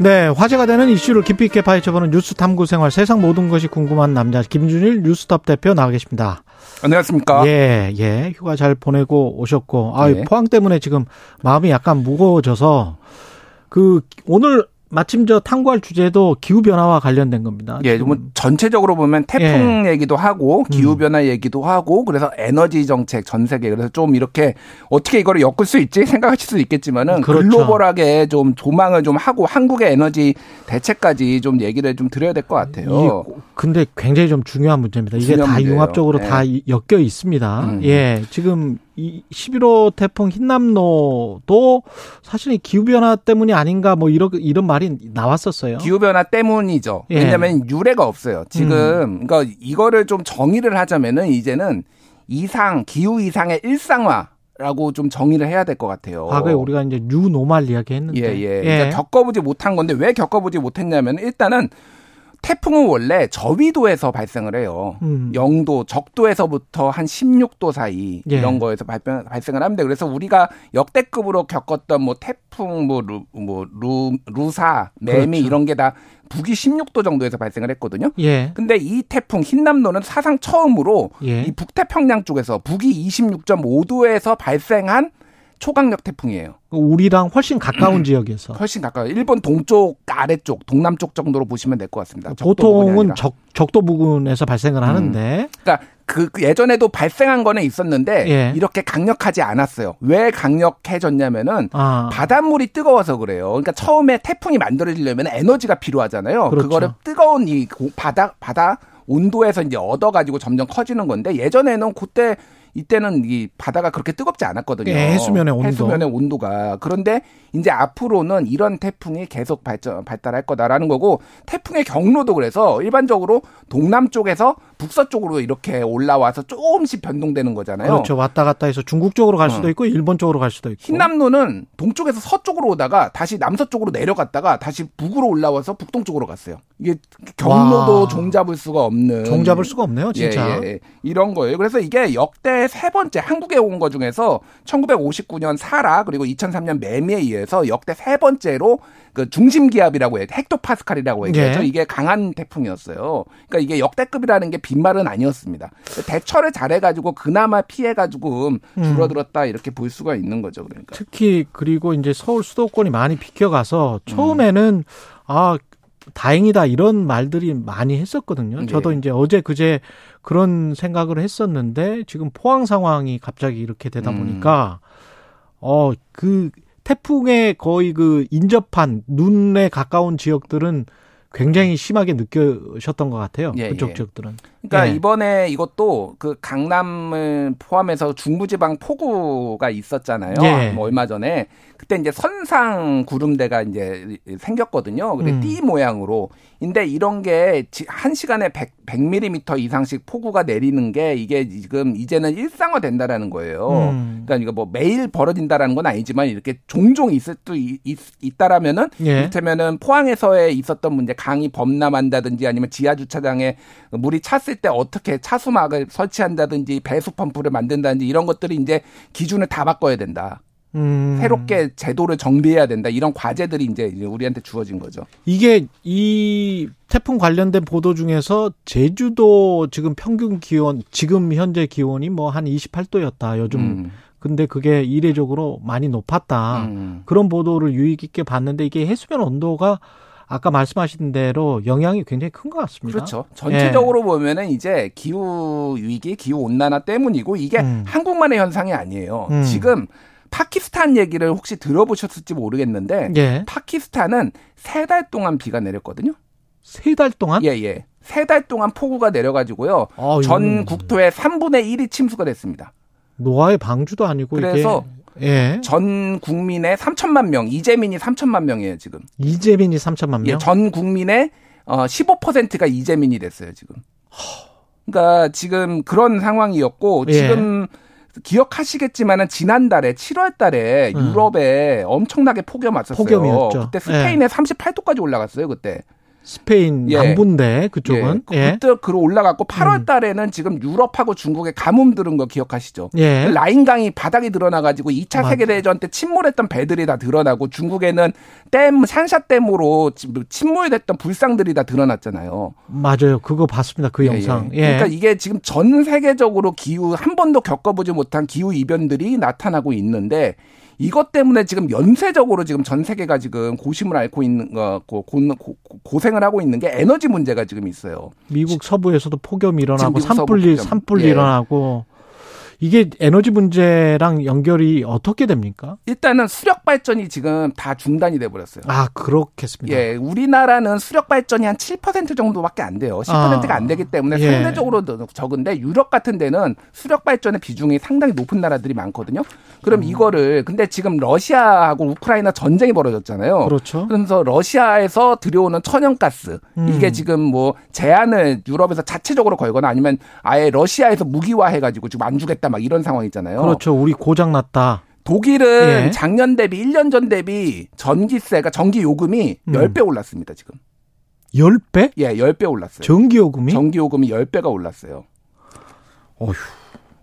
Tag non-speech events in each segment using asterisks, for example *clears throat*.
네, 화제가 되는 이슈를 깊이 있게 파헤쳐보는 뉴스 탐구 생활 세상 모든 것이 궁금한 남자 김준일 뉴스톱 대표 나와 계십니다. 안녕하십니까? 예, 예. 휴가 잘 보내고 오셨고, 아, 예. 포항 때문에 지금 마음이 약간 무거워져서 그 오늘 마침 저 탐구할 주제도 기후 변화와 관련된 겁니다. 예, 뭐 전체적으로 보면 태풍 예. 얘기도 하고 기후 음. 변화 얘기도 하고 그래서 에너지 정책 전 세계 그래서 좀 이렇게 어떻게 이거를 엮을 수 있지 생각하실 수 있겠지만은 그렇죠. 글로벌하게 좀 조망을 좀 하고 한국의 에너지 대책까지 좀 얘기를 좀 드려야 될 것 같아요. 근데 굉장히 좀 중요한 문제입니다. 이게 다 문제예요. 융합적으로 네. 다 엮여 있습니다. 음. 예, 지금 이 11호 태풍 흰남노도 사실 기후 변화 때문이 아닌가 뭐 이런 이런 말이 나왔었어요. 기후 변화 때문이죠. 예. 왜냐하면 유례가 없어요. 지금 음. 그러니까 이거를 좀 정의를 하자면은 이제는 이상 기후 이상의 일상화 라고 좀 정의를 해야 될 것 같아요. 과거에 우리가 이제 뉴노말 이야기 했는데. 예, 예. 예. 그러니까 겪어보지 못한 건데 왜 겪어보지 못했냐면 일단은 태풍은 원래 저위도에서 발생을 해요. 음. 영도, 적도에서부터 한 16도 사이 예. 이런 거에서 발병, 발생을 합니다. 그래서 우리가 역대급으로 겪었던 뭐 태풍, 뭐, 루, 뭐, 루, 루사, 매미 그렇죠. 이런 게 다 북위 16도 정도에서 발생을 했거든요. 예. 근데 이 태풍 흰남노는 사상 처음으로 예. 이 북태평양 쪽에서 북위 26.5도에서 발생한 초강력 태풍이에요. 우리랑 훨씬 가까운 음, *clears throat* 지역에서. 훨씬 가까워. 일본 동쪽 아래쪽, 동남쪽 정도로 보시면 될 것 같습니다. 보통은 적, 적도 부근에서 발생을 하는데. 음. 그러니까 그, 그 예전에도 발생한 거는 있었는데 예. 이렇게 강력하지 않았어요. 왜 강력해졌냐면은 아. 바닷물이 뜨거워서 그래요. 그러니까 처음에 태풍이 만들어지려면 에너지가 필요하잖아요. 그렇죠. 그거를 뜨거운 이 바다 바다 온도에서 이제 얻어가지고 점점 커지는 건데 예전에는 그때 이때는 이 바다가 그렇게 뜨겁지 않았거든요. 예, 해수면의 온도. 해수면의 온도가. 그런데 이제 앞으로는 이런 태풍이 계속 발전 발달할 거다라는 거고 태풍의 경로도 그래서 일반적으로 동남쪽에서 북서 쪽으로 이렇게 올라와서 조금씩 변동되는 거잖아요. 그렇죠. 왔다 갔다 해서 중국 쪽으로 갈 수도 어. 있고 일본 쪽으로 갈 수도 있고. 흰남노는 동쪽에서 서쪽으로 오다가 다시 남서쪽으로 내려갔다가 다시 북으로 올라와서 북동쪽으로 갔어요. 이게 경로도 와. 종잡을 수가 없는 종잡을 수가 없네요, 진짜. 예, 예, 이런 거예요. 그래서 이게 역대 세 번째 한국에 온 거 중에서 1959년 사라 그리고 2003년 매미에 의해서 역대 세 번째로 그 중심 기압이라고 해요. 헥토 파스칼이라고 얘기하죠. 네. 이게 강한 태풍이었어요. 그러니까 이게 역대급이라는 게 빈말은 아니었습니다. 대처를 잘해가지고 그나마 피해가지고 음. 줄어들었다 이렇게 볼 수가 있는 거죠. 그러니까 특히 그리고 이제 서울 수도권이 많이 비켜가서 처음에는 음. 아 다행이다 이런 말들이 많이 했었거든요. 네. 저도 이제 어제 그제 그런 생각을 했었는데 지금 포항 상황이 갑자기 이렇게 되다 음. 보니까 음. 어그 태풍의 거의 그 인접한 눈에 가까운 지역들은 굉장히 심하게 느껴셨던 것 같아요. 예, 그쪽 예. 지역들은. 그러니까 예. 이번에 이것도 그 강남을 포함해서 중부지방 폭우가 있었잖아요. 예. 뭐 얼마 전에 그때 이제 선상 구름대가 이제 생겼거든요. 근데 음. 띠 모양으로. 근데 이런 게 한 시간에 100, 100mm 이상씩 폭우가 내리는 게 이게 지금 이제는 일상화 된다라는 거예요. 음. 그러니까 이거 뭐 매일 벌어진다라는 건 아니지만 이렇게 종종 있을 수 있, 있다라면은 예. 이를테면은 포항에서의 있었던 문제 강이 범람한다든지 아니면 지하 주차장에 물이 찼을 때 어떻게 차수막을 설치한다든지 배수 펌프를 만든다든지 이런 것들이 이제 기준을 다 바꿔야 된다. 음. 새롭게 제도를 정비해야 된다. 이런 과제들이 이제 우리한테 주어진 거죠. 이게 이 태풍 관련된 보도 중에서 제주도 지금 평균 기온, 지금 현재 기온이 뭐 한 28도였다. 요즘. 음. 근데 그게 이례적으로 많이 높았다. 음. 그런 보도를 유익 있게 봤는데 이게 해수면 온도가 아까 말씀하신 대로 영향이 굉장히 큰 것 같습니다. 그렇죠. 전체적으로 예. 보면은 이제 기후 위기, 기후 온난화 때문이고 이게 음. 한국만의 현상이 아니에요. 음. 지금 파키스탄 얘기를 혹시 들어보셨을지 모르겠는데 예. 파키스탄은 세 달 동안 비가 내렸거든요. 세 달 동안? 예, 예. 세 달 동안 폭우가 내려가지고요. 아, 전 국토의 3분의 1이 침수가 됐습니다. 노아의 방주도 아니고 그래서 예. 전 국민의 3천만 명, 이재민이 3천만 명이에요, 지금. 이재민이 3천만 명? 예, 전 국민의 어 15%가 이재민이 됐어요, 지금. 그러니까 지금 그런 상황이었고 예. 지금 기억하시겠지만은 지난달에 7월 달에 음. 유럽에 엄청나게 폭염 왔었어요. 폭염이었죠. 그때 스페인에 예. 38도까지 올라갔어요, 그때. 스페인 예. 남부인데 그쪽은 예. 그때 그 올라갔고 8월 음. 달에는 지금 유럽하고 중국에 가뭄 들은 거 기억하시죠? 예. 그 라인강이 바닥이 드러나 가지고 2차 세계 대전 때 침몰했던 배들이 다 드러나고 중국에는 댐 산샤댐으로 침몰됐던 불상들이 다 드러났잖아요. 맞아요. 그거 봤습니다. 그 예, 예. 영상. 예. 그러니까 이게 지금 전 세계적으로 기후 한 번도 겪어보지 못한 기후 이변들이 나타나고 있는데 이것 때문에 지금 연쇄적으로 지금 전 세계가 지금 고심을 앓고 있는 거 고, 고, 생을 하고 있는 게 에너지 문제가 지금 있어요. 미국 서부에서도 폭염이 일어나고 산불이 산불이 예. 일어나고 이게 에너지 문제랑 연결이 어떻게 됩니까? 일단은 수력 발전이 지금 다 중단이 돼 버렸어요. 아, 그렇겠습니다. 예, 우리나라는 수력 발전이 한 7% 정도밖에 안 돼요. 10%가 아, 안 되기 때문에 예. 상대적으로 적은데 유럽 같은 데는 수력 발전의 비중이 상당히 높은 나라들이 많거든요. 그럼 음. 이거를 근데 지금 러시아하고 우크라이나 전쟁이 벌어졌잖아요. 그렇죠. 그래서 러시아에서 들여오는 천연가스 음. 이게 지금 뭐 제한을 유럽에서 자체적으로 걸거나 아니면 아예 러시아에서 무기화해 가지고 지금 안 주겠다 막 이런 상황 있잖아요. 그렇죠. 우리 고장 났다. 독일은 예. 작년 대비 1년 전 대비 전기세가 전기 요금이 음. 10배 올랐습니다, 지금. 10배? 예, 10배 올랐어요. 전기 요금이? 전기 요금이 10배가 올랐어요. 어휴.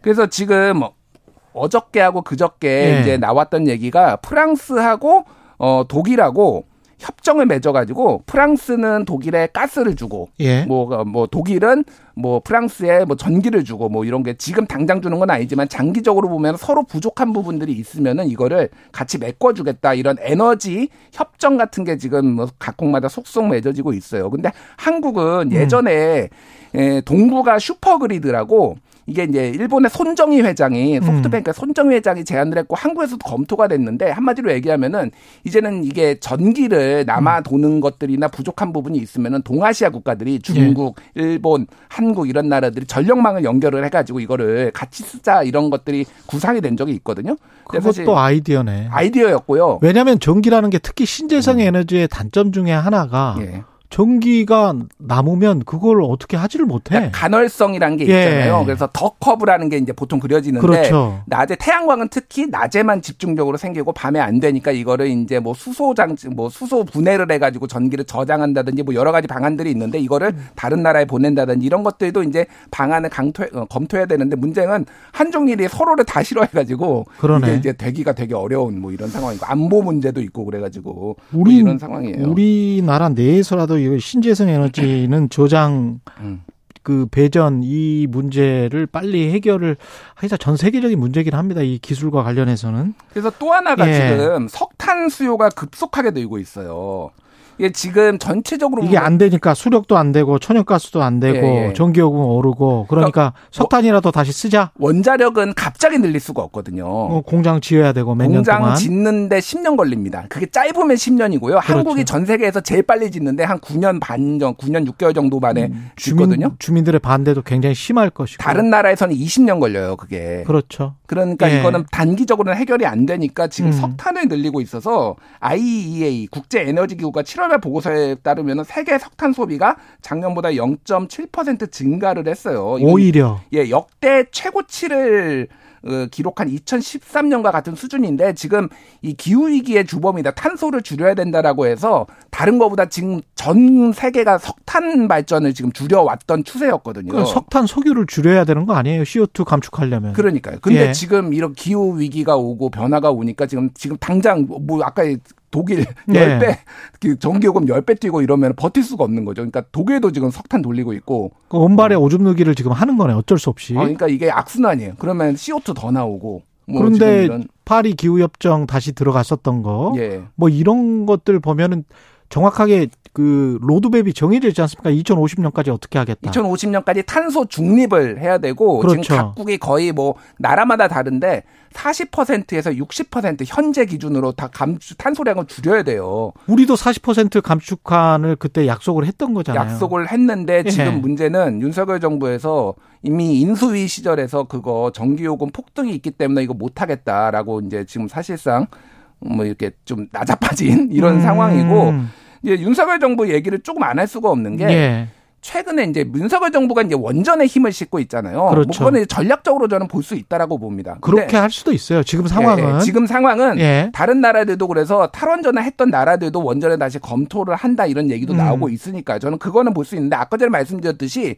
그래서 지금 어저께 하고 그저께 예. 이제 나왔던 얘기가 프랑스하고 어 독일하고 협정을 맺어가지고 프랑스는 독일에 가스를 주고 예. 뭐, 뭐 독일은 뭐 프랑스에 뭐 전기를 주고 뭐 이런 게 지금 당장 주는 건 아니지만 장기적으로 보면 서로 부족한 부분들이 있으면은 이거를 같이 메꿔주겠다 이런 에너지 협정 같은 게 지금 뭐 각국마다 속속 맺어지고 있어요. 근데 한국은 음. 예전에 음. 에, 동부가 슈퍼그리드라고 이게 이제 일본의 손정희 회장이 음. 소프트뱅크 음. 손정희 회장이 제안을 했고 한국에서도 검토가 됐는데 한마디로 얘기하면은 이제는 이게 전기를 남아 음. 도는 것들이나 부족한 부분이 있으면은 동아시아 국가들이 중국, 예. 일본, 한국 이런 나라들이 전력망을 연결을 해가지고 이거를 같이 쓰자 이런 것들이 구상이 된 적이 있거든요. 그것도 아이디어네. 아이디어였고요. 왜냐하면 전기라는 특히 신재생 음. 에너지의 단점 중에 하나가 예. 전기가 남으면 그걸 어떻게 하지를 못해. 그러니까 간헐성이라는 게 예. 있잖아요. 그래서 더 커브라는 게 이제 보통 그려지는데 그렇죠. 낮에 태양광은 특히 낮에만 집중적으로 생기고 밤에 안 되니까 이거를 이제 뭐 수소 장치 뭐 수소 분해를 해 가지고 전기를 저장한다든지 뭐 여러 가지 방안들이 있는데 이거를 다른 나라에 보낸다든지 이런 것들도 이제 방안을 강토 어, 검토해야 되는데 문제는 한종일이 서로를 다 싫어해 가지고 그러네. 이제 되기가 되게 어려운 뭐 이런 상황이고 안보 문제도 있고 그래 가지고 뭐 우리 뭐 이런 상황이에요. 우리나라 내에서라도 이 신재생 에너지는 저장 음. 그 배전 이 문제를 빨리 해결을 하기가 전 세계적인 문제긴 합니다. 이 기술과 관련해서는. 그래서 또 하나가 예. 지금 석탄 수요가 급속하게 늘고 있어요. 이게 지금 전체적으로 이게 안 되니까 수력도 안 되고 천연가스도 안 되고 예, 예. 전기요금 오르고 그러니까, 그러니까 석탄이라도 다시 쓰자. 원자력은 갑자기 늘릴 수가 없거든요. 어, 공장 지어야 되고 몇 년 동안. 공장 짓는데 10년 걸립니다. 그게 짧으면 10년이고요. 그렇죠. 한국이 전 세계에서 제일 빨리 짓는데 한 9년 반 정, 9년 6개월 정도 만에 음, 짓거든요. 주민, 들의 반대도 굉장히 심할 것이고. 다른 나라에서는 20년 걸려요, 그게. 그렇죠. 그러니까 예. 이거는 단기적으로는 해결이 안 되니까 지금 음. 석탄을 늘리고 있어서 IEA 국제 에너지 기구가 7월 달 보고서에 따르면 세계 석탄 소비가 작년보다 0.7% 증가를 했어요. 오히려 예, 역대 최고치를 어, 기록한 2013년과 같은 수준인데 지금 이 기후 위기의 주범이다 탄소를 줄여야 된다라고 해서 다른 거보다 지금 전 세계가 석탄 발전을 지금 줄여왔던 추세였거든요. 그 석탄 석유를 줄여야 되는 거 아니에요? CO2 감축하려면. 그러니까요. 근데 예. 지금 이런 기후 위기가 오고 변화가 오니까 지금 지금 당장 뭐 아까 독일 네. 10배, 그 전기요금 10배 뛰고 이러면 버틸 수가 없는 거죠. 그러니까 독일도 지금 석탄 돌리고 있고. 그 온발에 어. 오줌 누기를 지금 하는 거네. 어쩔 수 없이. 아, 그러니까 이게 악순환이에요. 그러면 CO2 더 나오고. 뭐 그런데 파리 기후협정 다시 들어갔었던 거. 예. 뭐 이런 것들 보면은 정확하게 그 로드맵이 정해져 있지 않습니까? 2050년까지 어떻게 하겠다. 2050년까지 탄소 중립을 해야 되고 그렇죠. 지금 각국이 거의 뭐 나라마다 다른데 40%에서 60% 현재 기준으로 다 감축 탄소량을 줄여야 돼요. 우리도 40% 감축한을 그때 약속을 했던 거잖아요. 약속을 했는데 예. 지금 문제는 윤석열 정부에서 이미 인수위 시절에서 그거 전기요금 폭등이 있기 때문에 이거 못 하겠다라고 이제 지금 사실상 뭐 이렇게 좀 나자빠진 *laughs* 이런 음. 상황이고 이제 윤석열 정부 얘기를 조금 안 할 수가 없는 게 예. 최근에 이제 문석열 정부가 이제 원전에 힘을 싣고 있잖아요. 뭐 그렇죠. 뭐 그거는 전략적으로 저는 볼 수 있다라고 봅니다. 그렇게 할 수도 있어요. 지금 상황은 예, 지금 상황은 예. 다른 나라들도 그래서 탈원전을 했던 나라들도 원전에 다시 검토를 한다 이런 얘기도 음. 나오고 있으니까 저는 그거는 볼 수 있는데 아까 전에 말씀드렸듯이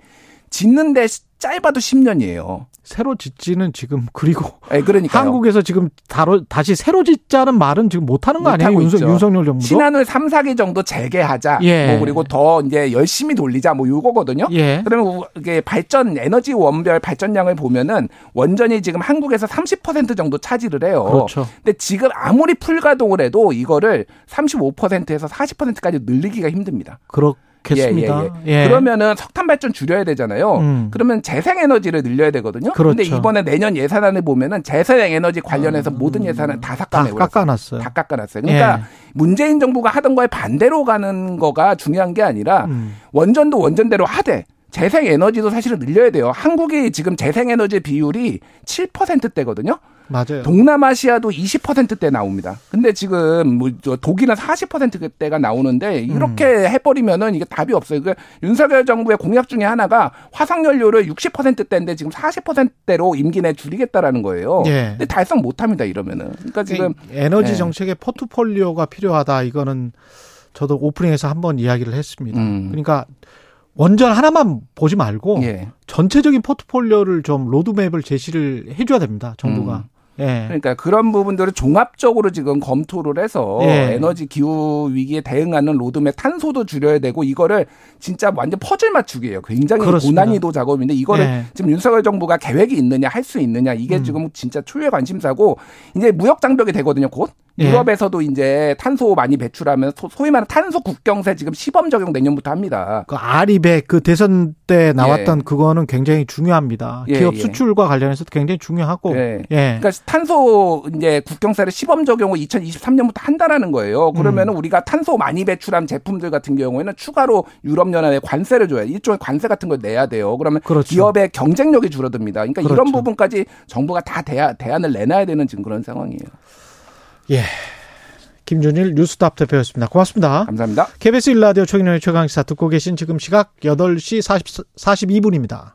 짓는데 짧아도 10년이에요. 새로 짓지는 지금 그리고 네, 그러니까 한국에서 지금 다로, 다시 새로 짓자는 말은 지금 못 하는 거 아니에요? 윤석, 윤석열 정부도 신한을 3, 4기 정도 재개하자. 예. 뭐 그리고 더 이제 열심히 돌리자 뭐 요거거든요. 예. 그러면 이게 발전 에너지 원별 발전량을 보면은 원전이 지금 한국에서 30% 정도 차지를 해요. 그렇죠. 근데 지금 아무리 풀 가동을 해도 이거를 35%에서 40%까지 늘리기가 힘듭니다. 그렇 겠습니다. 예, 예, 예. 그러면은 석탄 발전 줄여야 되잖아요. 음. 그러면 재생 에너지를 늘려야 되거든요. 그런데 그렇죠. 이번에 내년 예산안을 보면은 재생 에너지 관련해서 음. 모든 예산을 다 삭감해 다 깎아놨어요. 다 깎아놨어요. 그러니까 예. 문재인 정부가 하던 거에 반대로 가는 거가 중요한 게 아니라 음. 원전도 원전대로 하되 재생 에너지도 사실은 늘려야 돼요. 한국이 지금 재생 에너지 비율이 7%대거든요. 맞아요. 동남아시아도 20%대 나옵니다. 근데 지금 뭐 독일은 40%대가 나오는데 이렇게 음. 해버리면은 이게 답이 없어요. 그 윤석열 정부의 공약 중에 하나가 화석 연료를 60%대인데 지금 40%대로 임기 내 줄이겠다라는 거예요. 예. 근데 달성 못합니다 이러면은. 그러니까 지금 에너지 예. 정책의 포트폴리오가 필요하다 이거는 저도 오프닝에서 한번 이야기를 했습니다. 음. 그러니까 원전 하나만 보지 말고 예. 전체적인 포트폴리오를 좀 로드맵을 제시를 해줘야 됩니다. 정부가. 음. 예. 그러니까 그런 부분들을 종합적으로 지금 검토를 해서 예. 에너지 기후 위기에 대응하는 로드맵 탄소도 줄여야 되고 이거를 진짜 완전 퍼즐 맞추기예요. 굉장히 그렇습니다. 고난이도 작업인데 이거를 예. 지금 윤석열 정부가 계획이 있느냐 할 수 있느냐 이게 음. 지금 진짜 초유의 관심사고 이제 무역 장벽이 되거든요. 곧 예. 유럽에서도 이제 탄소 많이 배출하면 소위 말하는 탄소 국경세 지금 시범 적용 내년부터 합니다. 그 RE100 그 대선 때 나왔던 예. 그거는 굉장히 중요합니다. 예, 기업 예. 수출과 관련해서도 굉장히 중요하고. 예. 예. 그러니까 탄소 이제 국경세를 시범 적용을 2023년부터 한다라는 거예요. 그러면은 음. 우리가 탄소 많이 배출한 제품들 같은 경우에는 추가로 유럽 연합에 관세를 줘야 일종의 관세 같은 걸 내야 돼요. 그러면 그렇죠. 기업의 경쟁력이 줄어듭니다. 그러니까 그렇죠. 이런 부분까지 정부가 다 대안, 대안을 내놔야 되는 지금 그런 상황이에요. 예. 김준일 뉴스탑 대표였습니다. 고맙습니다. 감사합니다. KBS 일라디오 최경영의 최강시사 듣고 계신 지금 시각 8시 40, 42분입니다.